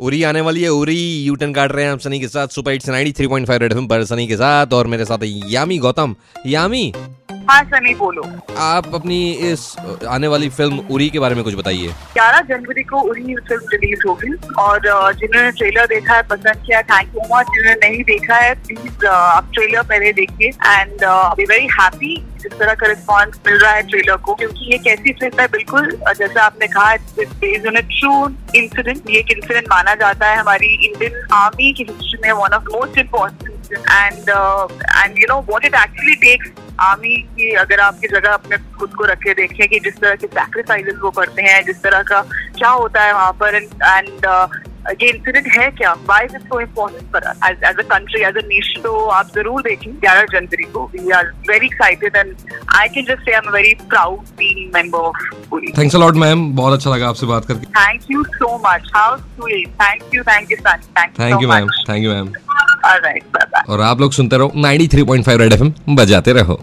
उरी आने वाली है, उरी यूटन काट रहे हैं हम सनी के साथ, सुपर हिट्स 93.5 रेड एफएम पर सनी के साथ और मेरे साथ यामी गौतम। यामी हाँ सनी बोलो। आप अपनी इस आने वाली फ़िल्म उरी के बारे में कुछ बताइए। ग्यारह जनवरी को उरी फ़िल्म रिलीज़ होगी और जिन्होंने ट्रेलर देखा है पसंद किया थैंक यू मच जिन्होंने नहीं देखा है प्लीज़ आप ट्रेलर पहले देखिए। एंड वी वेरी हैप्पी जिस तरह का रिस्पॉन्स मिल रहा है ट्रेलर को क्योंकि ये कैसी फ़िल्म है बिल्कुल जैसा आपने कहा based on a true incident ये एक इंसिडेंट माना जाता है हमारी इंडियन आर्मी की हिस्ट्री में one of most important and and you know what it actually takes army की अगर आपकी जगह अपने खुद को रखे देखें कि जिस तरह के सैक्रिफाइसेस वो करते हैं जिस तरह का क्या होता है वहाँ पर एंड ये इंसिडेंट है क्या? Why is so important for as as a country as a nation तो आप ज़रूर देखें ग्यारह जनवरी को। We are very excited and I can just say I am very proud being member of thanks a lot ma'am बहुत अच्छा लगा आपसे बात करके। Thank you so much how sweet thank you thank you thank thank you ma'am thank you ma'am और आप लोग सुनते रहो 93.5 रेड एफएम बजाते रहो।